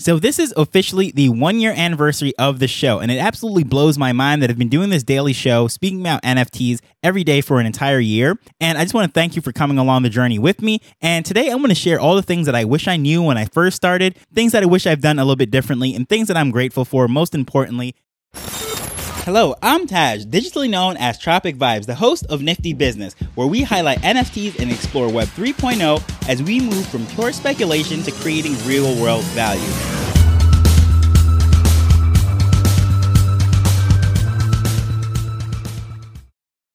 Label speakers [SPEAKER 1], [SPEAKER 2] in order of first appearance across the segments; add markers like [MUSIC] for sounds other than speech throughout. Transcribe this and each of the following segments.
[SPEAKER 1] So, this is officially the one year anniversary of the show, and it absolutely blows my mind that I've been doing this daily show speaking about NFTs every day for an entire year. And I just want to thank you for coming along the journey with me. And today I'm going to share all the things that I wish I knew when I first started, things that I wish I've done a little bit differently, and things that I'm grateful for, most importantly. Hello, I'm Taj, digitally known as Tropic Vibes, the host of Nifty Business, where we highlight NFTs and explore Web 3.0 as we move from pure speculation to creating real world value.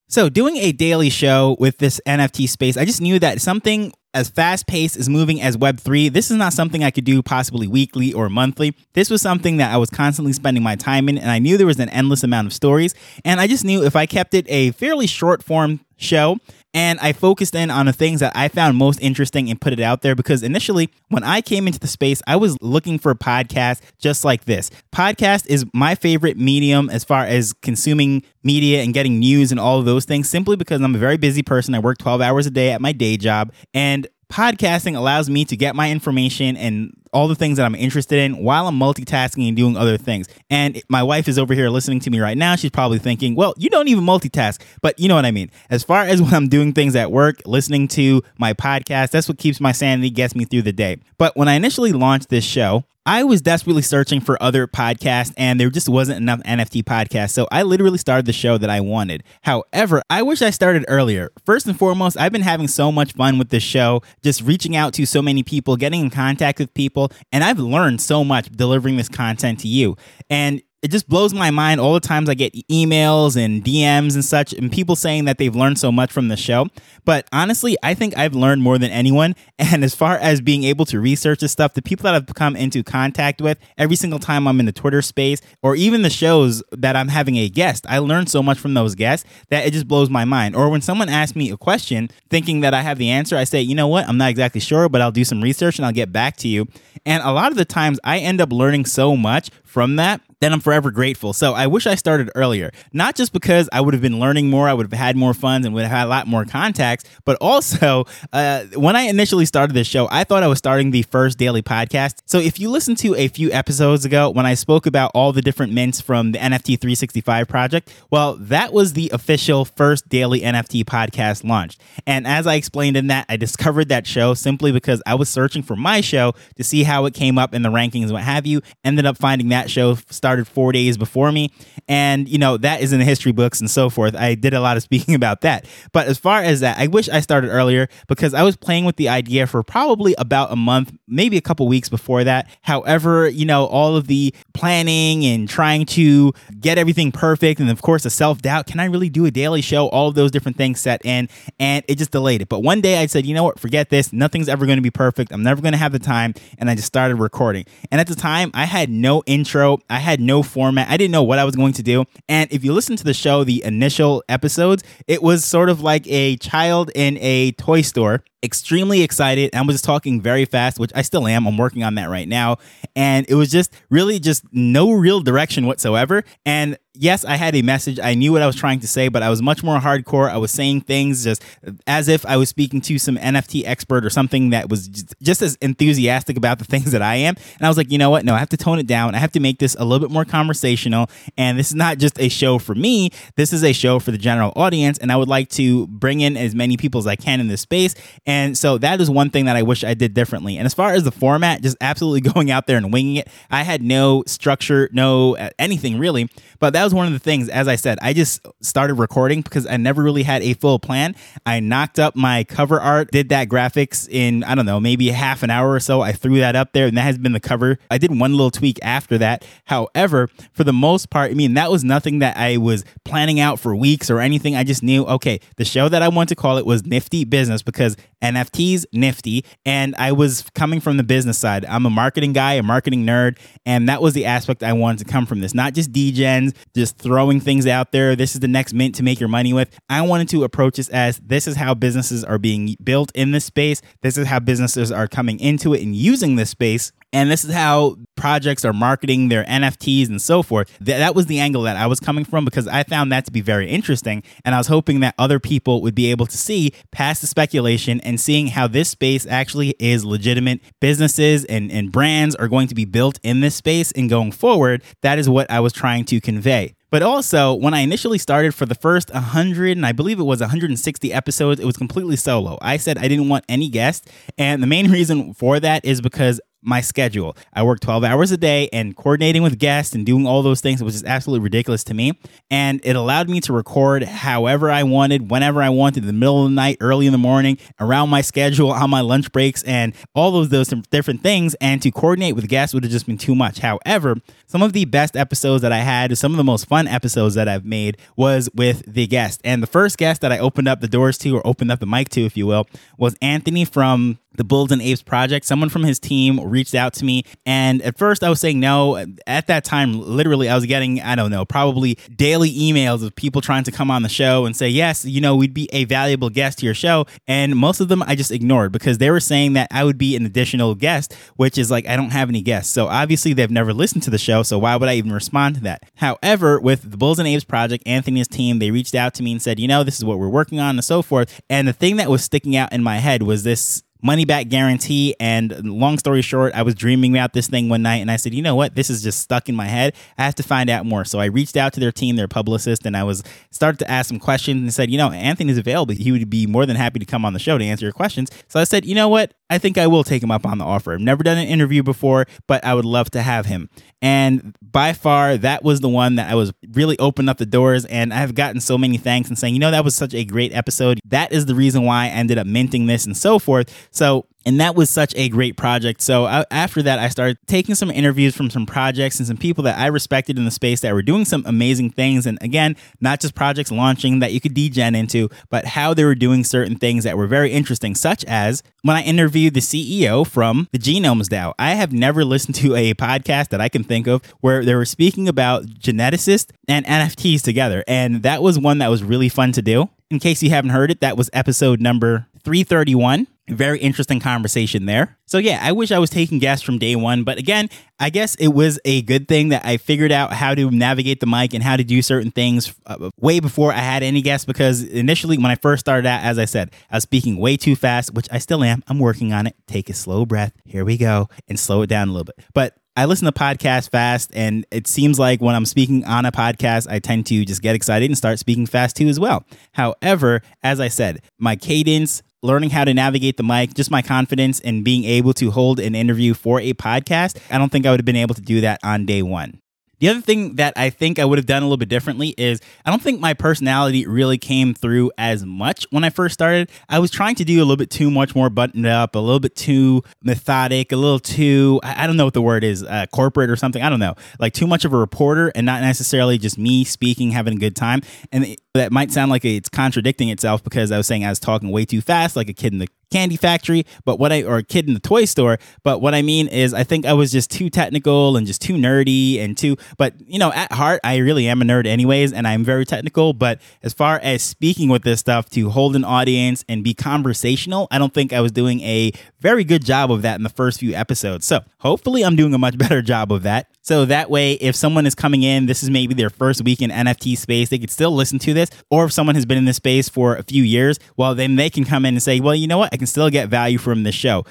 [SPEAKER 1] So, doing a daily show with this NFT space, I just knew that something as fast paced as moving as Web3, this is not something I could do possibly weekly or monthly. This was something that I was constantly spending my time in, and I knew there was an endless amount of stories. And I just knew if I kept it a fairly short form show, and I focused in on the things that I found most interesting and put it out there because initially, when I came into the space, I was looking for a podcast just like this. Podcast is my favorite medium as far as consuming media and getting news and all of those things, simply because I'm a very busy person. I work 12 hours a day at my day job, and podcasting allows me to get my information and all the things that I'm interested in while I'm multitasking and doing other things. And my wife is over here listening to me right now. She's probably thinking, well, you don't even multitask, but you know what I mean. As far as [LAUGHS] when I'm doing things at work, listening to my podcast, that's what keeps my sanity, gets me through the day. But when I initially launched this show, I was desperately searching for other podcasts and there just wasn't enough NFT podcasts. So I literally started the show that I wanted. However, I wish I started earlier. First and foremost, I've been having so much fun with this show, just reaching out to so many people, getting in contact with people, and I've learned so much delivering this content to you. And it just blows my mind all the times I get emails and DMs and such, and people saying that they've learned so much from the show. But honestly, I think I've learned more than anyone. [LAUGHS] And as far as being able to research this stuff, the people that I've come into contact with every single time I'm in the Twitter space or even the shows that I'm having a guest, I learn so much from those guests that it just blows my mind. Or when someone asks me a question thinking that I have the answer, I say, you know what, I'm not exactly sure, but I'll do some research and I'll get back to you. And a lot of the times I end up learning so much from that then I'm forever grateful. So I wish I started earlier, not just because I would have been learning more, I would have had more funds and would have had a lot more contacts, but also uh, when I initially started this show, I thought I was starting the first daily podcast. So if you listen to a few episodes ago when I spoke about all the different mints from the NFT 365 project, well, that was the official first daily NFT podcast launched. And as I explained in that, I discovered that show simply because I was searching for my show to see how it came up in the rankings and what have you. Ended up finding that show started started four days before me. And, you know, that is in the history books and so forth. I did a lot of speaking [LAUGHS] about that. But as far as that, I wish I started earlier because I was playing with the idea for probably about a month, maybe a couple weeks before that. However, you know, all of the planning and trying to get everything perfect. And of course, the self doubt can I really do a daily show? All of those different things set in. And it just delayed it. But one day I said, you know what? Forget this. Nothing's ever going to be perfect. I'm never going to have the time. And I just started recording. And at the time, I had no intro. I had no format. I didn't know what I was going to do. And if you listen to the show, the initial episodes, it was sort of like a child in a toy store extremely excited. I was talking very fast, which I still am. I'm working on that right now. And it was just really just no real direction whatsoever. And yes, I had a message. I knew what I was trying to say, but I was much more hardcore. I was saying things just as if I was speaking to some NFT expert or something that was just as enthusiastic about the [LAUGHS] things that I am. And I was like, you know what? No, I have to tone it down. I have to make this a little bit more conversational. And this is not just a show for me, this is a show for the general audience. And I would like to bring in as many people as I can in this space. And so that is one thing that I wish I did differently. And as far as the format, just absolutely [LAUGHS] going out there and winging it, I had no structure, no uh, anything really. But that was one of the things, as I said, I just started recording because I never really had a full plan. I knocked up my cover art, did that graphics in, I don't know, maybe half an hour or so. I threw that up there, and that has been the cover. I did one little tweak after that. However, for the most part, I mean, that was nothing that I was planning out for weeks or anything. I just knew, okay, the show that I want to call it was Nifty Business because NFTs nifty. And I was coming from the business side. I'm a marketing guy, a marketing nerd. And that was the aspect I wanted to come from this, not just degens, just throwing things out there. This is the next mint to make your money with. I wanted to approach this as this is how businesses are being built in this space. This is how businesses are coming into it and using this space and this is how projects are marketing their NFTs and so forth. Th- that was the angle that I was coming from because I found that to be very interesting. And I was hoping that other people would be able to see past the speculation and seeing how this space actually is legitimate. Businesses and, and brands are going to be built in this space and going forward. That is what I was trying to convey. But also, when I initially started for the first 100, and I believe it was 160 episodes, it was completely solo. I said I didn't want any guests. And the main reason for that is because my schedule. I work 12 hours a day and coordinating with guests and doing all those things was just absolutely ridiculous to me. And it allowed me to record however I wanted, whenever I wanted, in the middle of the night, early in the morning, around my schedule, on my lunch breaks, and all of those different things. And to coordinate with guests would have just been too much. However, some of the best episodes that I had, some of the most fun episodes that I've made was with the guest. And the first guest that I opened up the doors to, or opened up the mic to, if you will, was Anthony from the Bulls and Apes project. Someone from his team reached out to me. And at first I was saying no. At that time, literally, I was getting, I don't know, probably daily emails of people trying to come on the show and say, yes, you know, we'd be a valuable guest to your show. And most of them I just ignored because they were saying that I would be an additional guest, which is like, I don't have any guests. So obviously they've never listened to the show. So why would I even respond to that? However, with the Bulls and Apes project, Anthony's team, they reached out to me and said, you know, this is what we're working on and so forth. And the thing that was sticking out in my head was this money back guarantee. And long story short, I was dreaming about this thing one night and I said, you know what? This is just stuck in my head. I have to find out more. So I reached out to their team, their publicist, and I was started to ask some questions and said, you know, Anthony's available. He would be more than happy to come on the show to answer your questions. So I said, you know what? I think I will take him up on the offer. I've never done an interview before, but I would love to have him. And by far, that was the one that I was really opened up the doors. And I've gotten so many thanks and saying, you know, that was such a great episode. That is the reason why I ended up minting this and so forth. So and that was such a great project. So uh, after that, I started taking some interviews from some projects and some people that I respected in the space that were doing some amazing things. And again, not just projects launching that you could degen into, but how they were doing certain things that were very interesting, such as when I interviewed the CEO from the Genomes DAO. I have never listened to a podcast that I can think of where they were speaking about geneticists and NFTs together. And that was one that was really fun to do. In case you haven't heard it, that was episode number 331 very interesting conversation there. So yeah, I wish I was taking guests from day one, but again, I guess it was a good thing that I figured out how to navigate the mic and how to do certain things uh, way before I had any guests. Because initially, when I first started out, as I said, I was speaking way too fast, which I still am. I'm working on it. Take a slow breath. Here we go, and slow it down a little bit. But I listen to podcasts fast, and it seems like when I'm speaking on a podcast, I tend to just get excited and start speaking fast too as well. However, as I said, my cadence, learning how to navigate the mic, just my confidence in being able to hold an interview for a podcast, I don't think I would have been able to do that on day one. The other thing that I think I would have done a little bit differently is I don't think my personality really came through as much when I first started. I was trying to do a little bit too much more buttoned up, a little bit too methodic, a little too, I don't know what the word is, uh, corporate or something. I don't know. Like too much of a reporter and not necessarily just me speaking, having a good time. And that might sound like it's contradicting itself because I was saying I was talking way too fast, like a kid in the candy factory, but what I or a kid in the toy store. But what I mean is, I think I was just too technical and just too nerdy and too. But you know, at heart, I really am a nerd, anyways, and I'm very technical. But as far as speaking with this stuff to hold an audience and be conversational, I don't think I was doing a very good job of that in the first few episodes. So hopefully, I'm doing a much [LAUGHS] better job of that. So that way, if someone is coming in, this is maybe their first week in NFT space, they could still listen to this. Or if someone has been in this space for a few years, well, then they can come in and say, well, you know what? I can still get value from this show.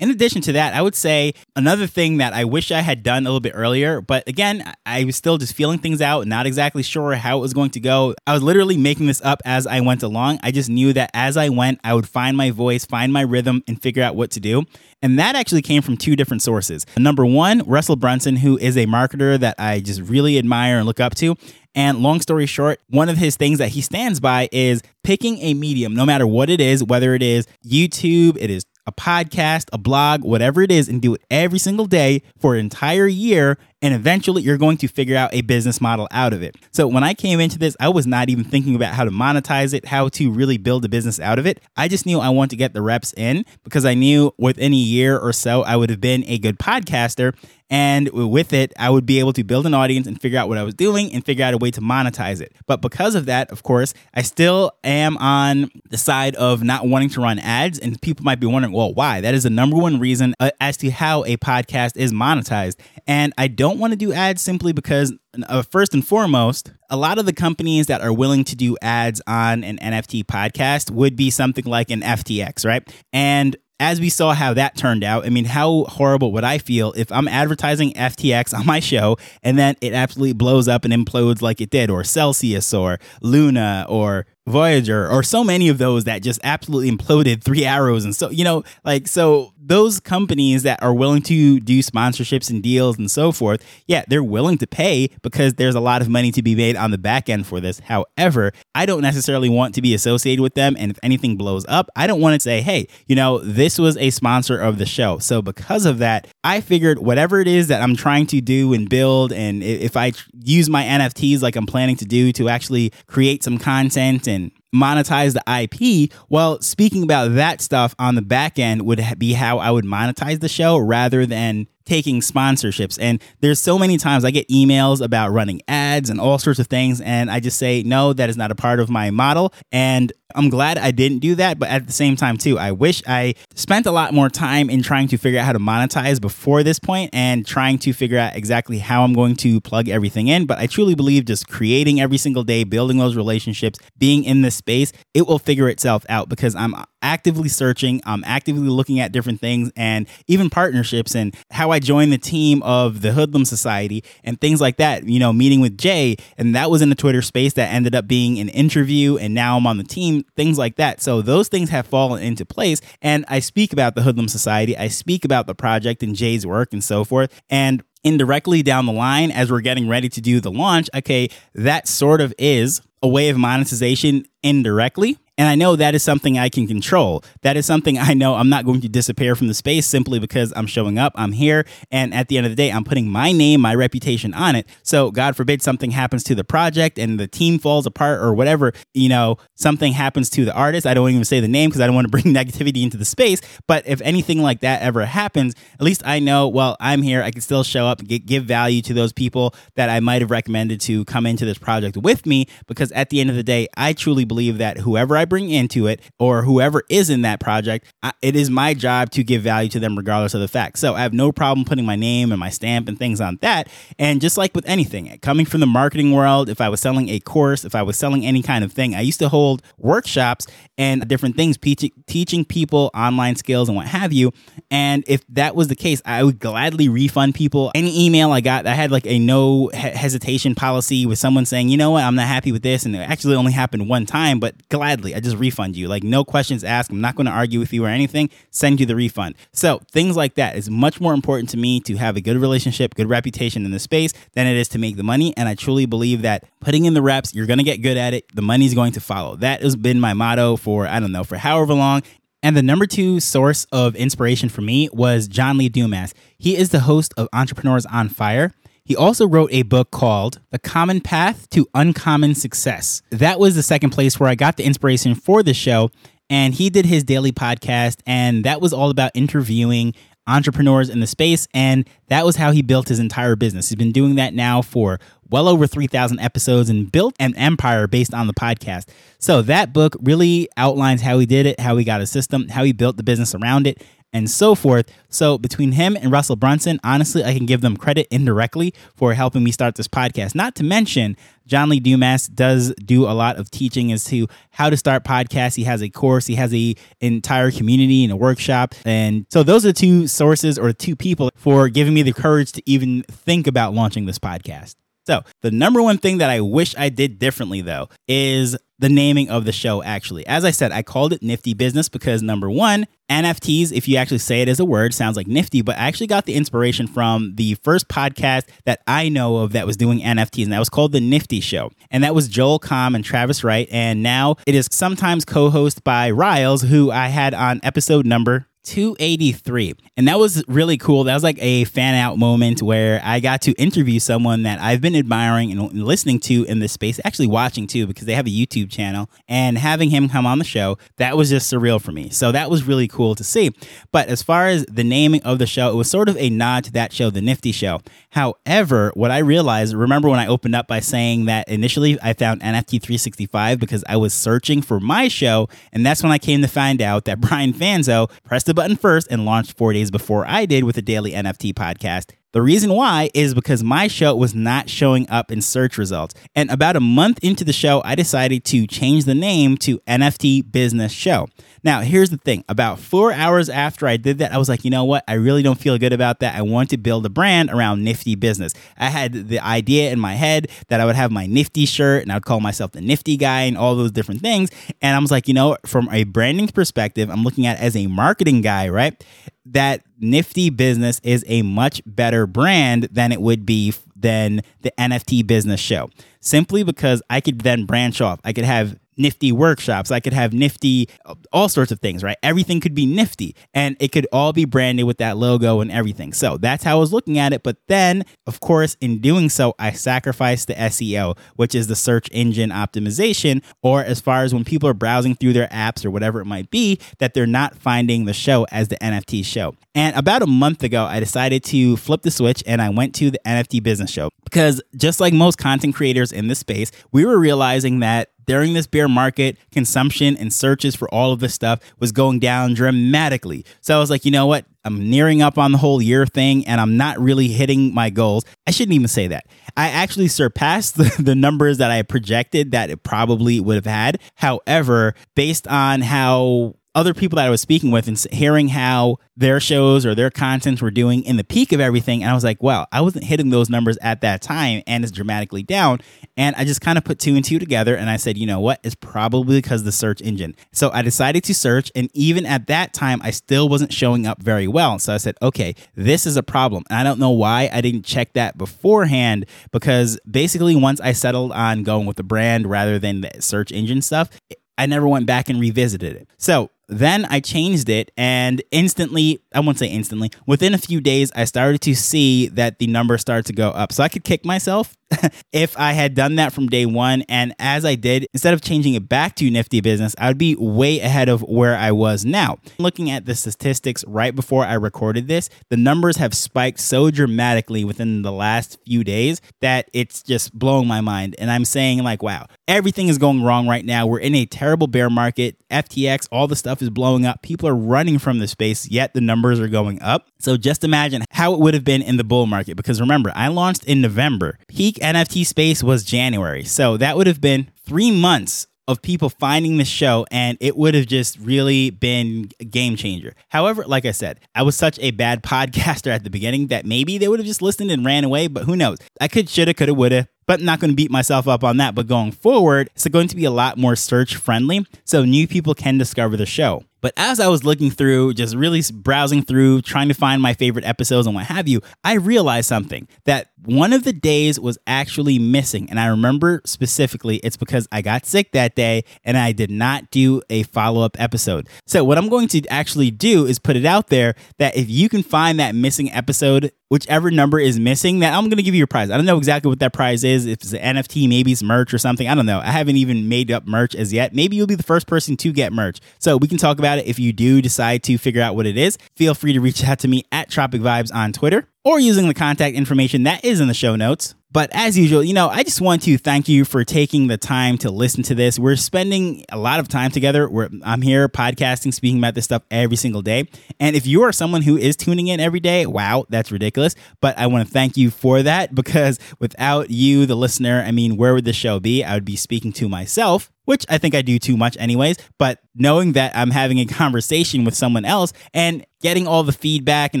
[SPEAKER 1] In addition to that, I would say another thing that I wish I had done a little bit earlier, but again, I was still just feeling things out, not exactly sure how it was going to go. I was literally making this up as I went along. I just knew that as I went, I would find my voice, find my rhythm, and figure out what to do. And that actually came from two different sources. Number one, Russell Brunson, who is a marketer that I just really admire and look up to. And long story short, one of his things that he stands by is picking a medium, no matter what it is, whether it is YouTube, it is a podcast, a blog, whatever it is, and do it every single day for an entire year and eventually you're going to figure out a business model out of it. So when I came into this, I was not even thinking about how to monetize it, how to really build a business out of it. I just knew I wanted to get the reps in because I knew within a year or so I would have been a good podcaster and with it, I would be able to build an audience and figure out what I was doing and figure out a way to monetize it. But because of that, of course, I still am on the side of not wanting to run ads. And people might be wondering, well, why? That is the number one reason uh, as to how a podcast is monetized. And I don't want to do ads simply because uh, first and foremost, a lot of the companies that are willing to do ads on an NFT podcast would be something like an FTX, right? And as we saw how that turned out, I mean, how horrible would I feel if I'm advertising FTX on my show and then it absolutely blows up and implodes like it did, or Celsius, or Luna, or Voyager, or so many of those that just absolutely imploded three [LAUGHS] arrows. And so, you know, like, so those companies that are willing to do sponsorships and deals and so forth, yeah, they're willing to pay because there's a lot of money to be made on the back end for this. However, I don't necessarily want to be associated with them. And if anything blows up, I don't want to say, hey, you know, this was a sponsor of the show. So because of that, I figured whatever it is that I'm trying to do and build, and if I use my NFTs like I'm planning to do to actually create some content and monetize the IP. Well, speaking about that stuff on the back end would be how I would monetize the show rather than taking sponsorships. And there's so many times I get emails about running ads and all sorts of things. And I just say, no, that is not a part of my model. And I'm glad I didn't do that, but at the same time, too, I wish I spent a lot more time in trying to figure out how to monetize before this point and trying to figure out exactly how I'm going to plug everything in. But I truly believe just creating every single day, building those relationships, being in this space, it will figure itself out because I'm actively searching, I'm actively looking at different things and even partnerships and how I joined the team of the Hoodlum Society and things like that, you know, meeting with Jay. And that was in the Twitter space that ended up being an interview. And now I'm on the team things like that. So those things have fallen into place. And I speak about the Hoodlum Society, I speak about the project and Jay's work and so forth. And indirectly down the line, as we're getting ready to do the launch, okay, that sort of is a way of monetization indirectly. And I know that is something I can control. That is something I know I'm not going to disappear from the space simply because I'm showing up, I'm here, and at the end of the day, I'm putting my name, my reputation on it. So, God forbid something happens to the project and the team falls apart or whatever, you know, something happens to the artist. I don't even say the name because I don't want to [LAUGHS] bring negativity into the space. But if anything like that ever happens, at least I know, well, I'm here. I can still show up and get, give value to those people that I might have recommended to come into this project with me because at the end of the day, I truly believe that whoever I bring into it or whoever is in that project, I, it is my job to give value to them regardless of the fact. So I have no problem putting my name and my stamp and things on that. And just like with anything, coming from the marketing world, if I was selling a course, if I was selling any kind of thing, I used to hold workshops and different things, teaching people online skills and what have you. And if that was the case, I would gladly refund people any email I got. I had like a no hesitation policy with someone saying, you know what, I'm not happy with this. And it actually only happened one time, but gladly, just refund you. Like, no questions asked. I'm not going to argue with you or anything. Send you the refund. So, things like that is much more important to me to have a good relationship, good reputation in the space than it is to make the money. And I truly believe that putting in the reps, you're going to get good at it. The money's going to follow. That has been my motto for, I don't know, for however long. And the number two source of inspiration for me was John Lee Dumas. He is the host of Entrepreneurs on Fire. He also wrote a book called The Common Path to Uncommon Success. That was the second place where I got the inspiration for the show. And he did his daily podcast, and that was all about interviewing entrepreneurs in the space. And that was how he built his entire business. He's been doing that now for well over 3,000 episodes and built an empire based on the podcast. So that book really outlines how he did it, how he got a system, how he built the business around it, and so forth. So between him and Russell Brunson, honestly, I can give them credit indirectly for helping me start this podcast. Not to mention, John Lee Dumas does do a lot of teaching as to how to start podcasts. He has a course, he has a entire community and a workshop. And so those are two sources or two people for giving me the courage to even think about launching this podcast. So, the number one thing that I wish I did differently, though, is the naming of the show, actually. As I said, I called it Nifty Business because number one, NFTs, if you actually say it as a word, sounds like nifty, but I actually got the inspiration from the first podcast that I know of that was doing NFTs, and that was called The Nifty Show. And that was Joel Comm and Travis Wright. And now it is sometimes co host by Riles, who I had on episode number 283. And that was really cool. That was like a fan out moment where I got to interview someone that I've been admiring and listening to in this space, actually watching too, because they have a YouTube channel. And having him come on the show, that was just surreal for me. So that was really cool to see. But as far as the naming of the show, it was sort of a nod to that show, The Nifty Show. However, what I realized, remember when I opened up by saying that initially I found NFT 365 because I was searching for my show. And that's when I came to find out that [LAUGHS] Brian Fanzo pressed the button first and launched four days before I did with the Daily NFT podcast. The reason why is because my show was not showing up in search results. And about a month into the show, I decided to change the name to NFT Business Show. Now, here's the thing about four hours after I did that, I was like, you know what? I really don't feel good about that. I want to build a brand around Nifty Business. I had the idea in my head that I would have my Nifty shirt and I'd call myself the Nifty guy and all those different things. And I was like, you know, from a branding perspective, I'm looking at as a marketing guy, right? That Nifty Business is a much better brand than it would be than the NFT Business Show. Simply because I could then branch off. I could have nifty workshops. I could have nifty, uh, all sorts of things, right? Everything could be nifty and it could all be branded with that logo and everything. So that's how I was looking at it. But then, of course, in doing so, I sacrificed the SEO, which is the search engine optimization, or as far as when people are browsing through their apps or whatever it might be, that they're not finding the show as the NFT show. And about a month ago, I decided to flip the switch and I went to the NFT business show because just like most content creators in this space, we were realizing that during this bear market, consumption and searches for all of this stuff was going down dramatically. So I was like, you know what? I'm nearing up on the whole year thing and I'm not really hitting my goals. I shouldn't even say that. I actually surpassed [LAUGHS] the, the numbers that I projected that it probably would have had. However, based on how other people that I was speaking with and hearing how their shows or their contents were doing in the peak of everything. And I was like, wow, I wasn't hitting those numbers at that time and it's dramatically down. And I just kind of put two and two together and I said, you know what? It's probably because the search engine. So I decided to search. And even at that time, I still wasn't showing up very well. So I said, okay, this is a problem. And I don't know why I didn't check that beforehand because basically once I settled on going with the brand rather than the search engine stuff, I never went back and revisited it. So then I changed it and instantly, I won't say instantly, within a few days, I started to see that the number started to go up. So I could kick myself [LAUGHS] if I had done that from day one. And as I did, instead of changing it back to Nifty Business, I would be way ahead of where I was now. Looking at the statistics right before I recorded this, the numbers have spiked so dramatically within the last few days that it's just blowing my mind. And I'm saying, like, wow, everything is going wrong right now. We're in a terrible bear market. FTX, all the stuff is blowing up. People are running from the space, yet the numbers are going up. So just imagine how it would have been in the bull market. Because remember, I launched in November. Peak NFT space was January. So that would have been three months of people finding the show and it would have just really been a game changer. However, like I said, I was such a bad [LAUGHS] podcaster at the beginning that maybe they would have just listened and ran away, but who knows? I could, shoulda, coulda, woulda, but not going to beat myself up on that. But going forward, it's going to be a lot more search friendly so new people can discover the show. But as I was looking through, just really browsing through, trying to find my favorite episodes and what have you, I realized something that one of the days was actually missing. And I remember specifically it's because I got sick that day and I did not do a follow up episode. So, what I'm going to actually do is put it out there that if you can find that missing episode, whichever number is missing, that I'm going to give you a prize. I don't know exactly what that prize is. If it's an NFT, maybe it's merch or something. I don't know. I haven't even made up merch as yet. Maybe you'll be the first person to get merch. So, we can talk about it if you do decide to figure out what it is. Feel free to reach out to me at Tropic Vibes on Twitter or using the contact information that is in the show notes. But as usual, you know, I just want to thank you for taking the time to listen to this. We're spending a lot of time together. We're, I'm here podcasting, speaking about this stuff every single day. And if you are someone who is tuning in every day, wow, that's ridiculous. But I want to thank you for that [LAUGHS] because without you, the listener, I mean, where would the show be? I would be speaking to myself which I think I do too much anyways. But knowing that I'm having a [LAUGHS] conversation with someone else and getting all the feedback and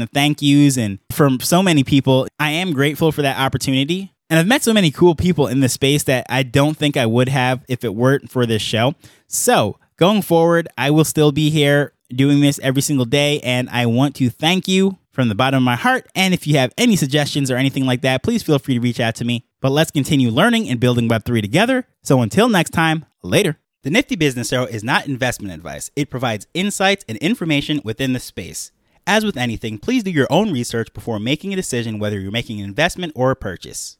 [SPEAKER 1] the thank yous and from so many people, I am grateful for that opportunity. And I've met so many cool people in this space that I don't think I would have if it weren't for this show. So going forward, I will still be here doing this every single day. And I want to thank you from the bottom of my heart. And if you have any suggestions or anything like that, please feel free to reach out to me. But let's continue learning and building Web3 together. So until next time, later. The Nifty Business Show is not investment advice, it provides insights and information within the space. As with anything, please do your own research before making a decision whether you're making an investment or a purchase.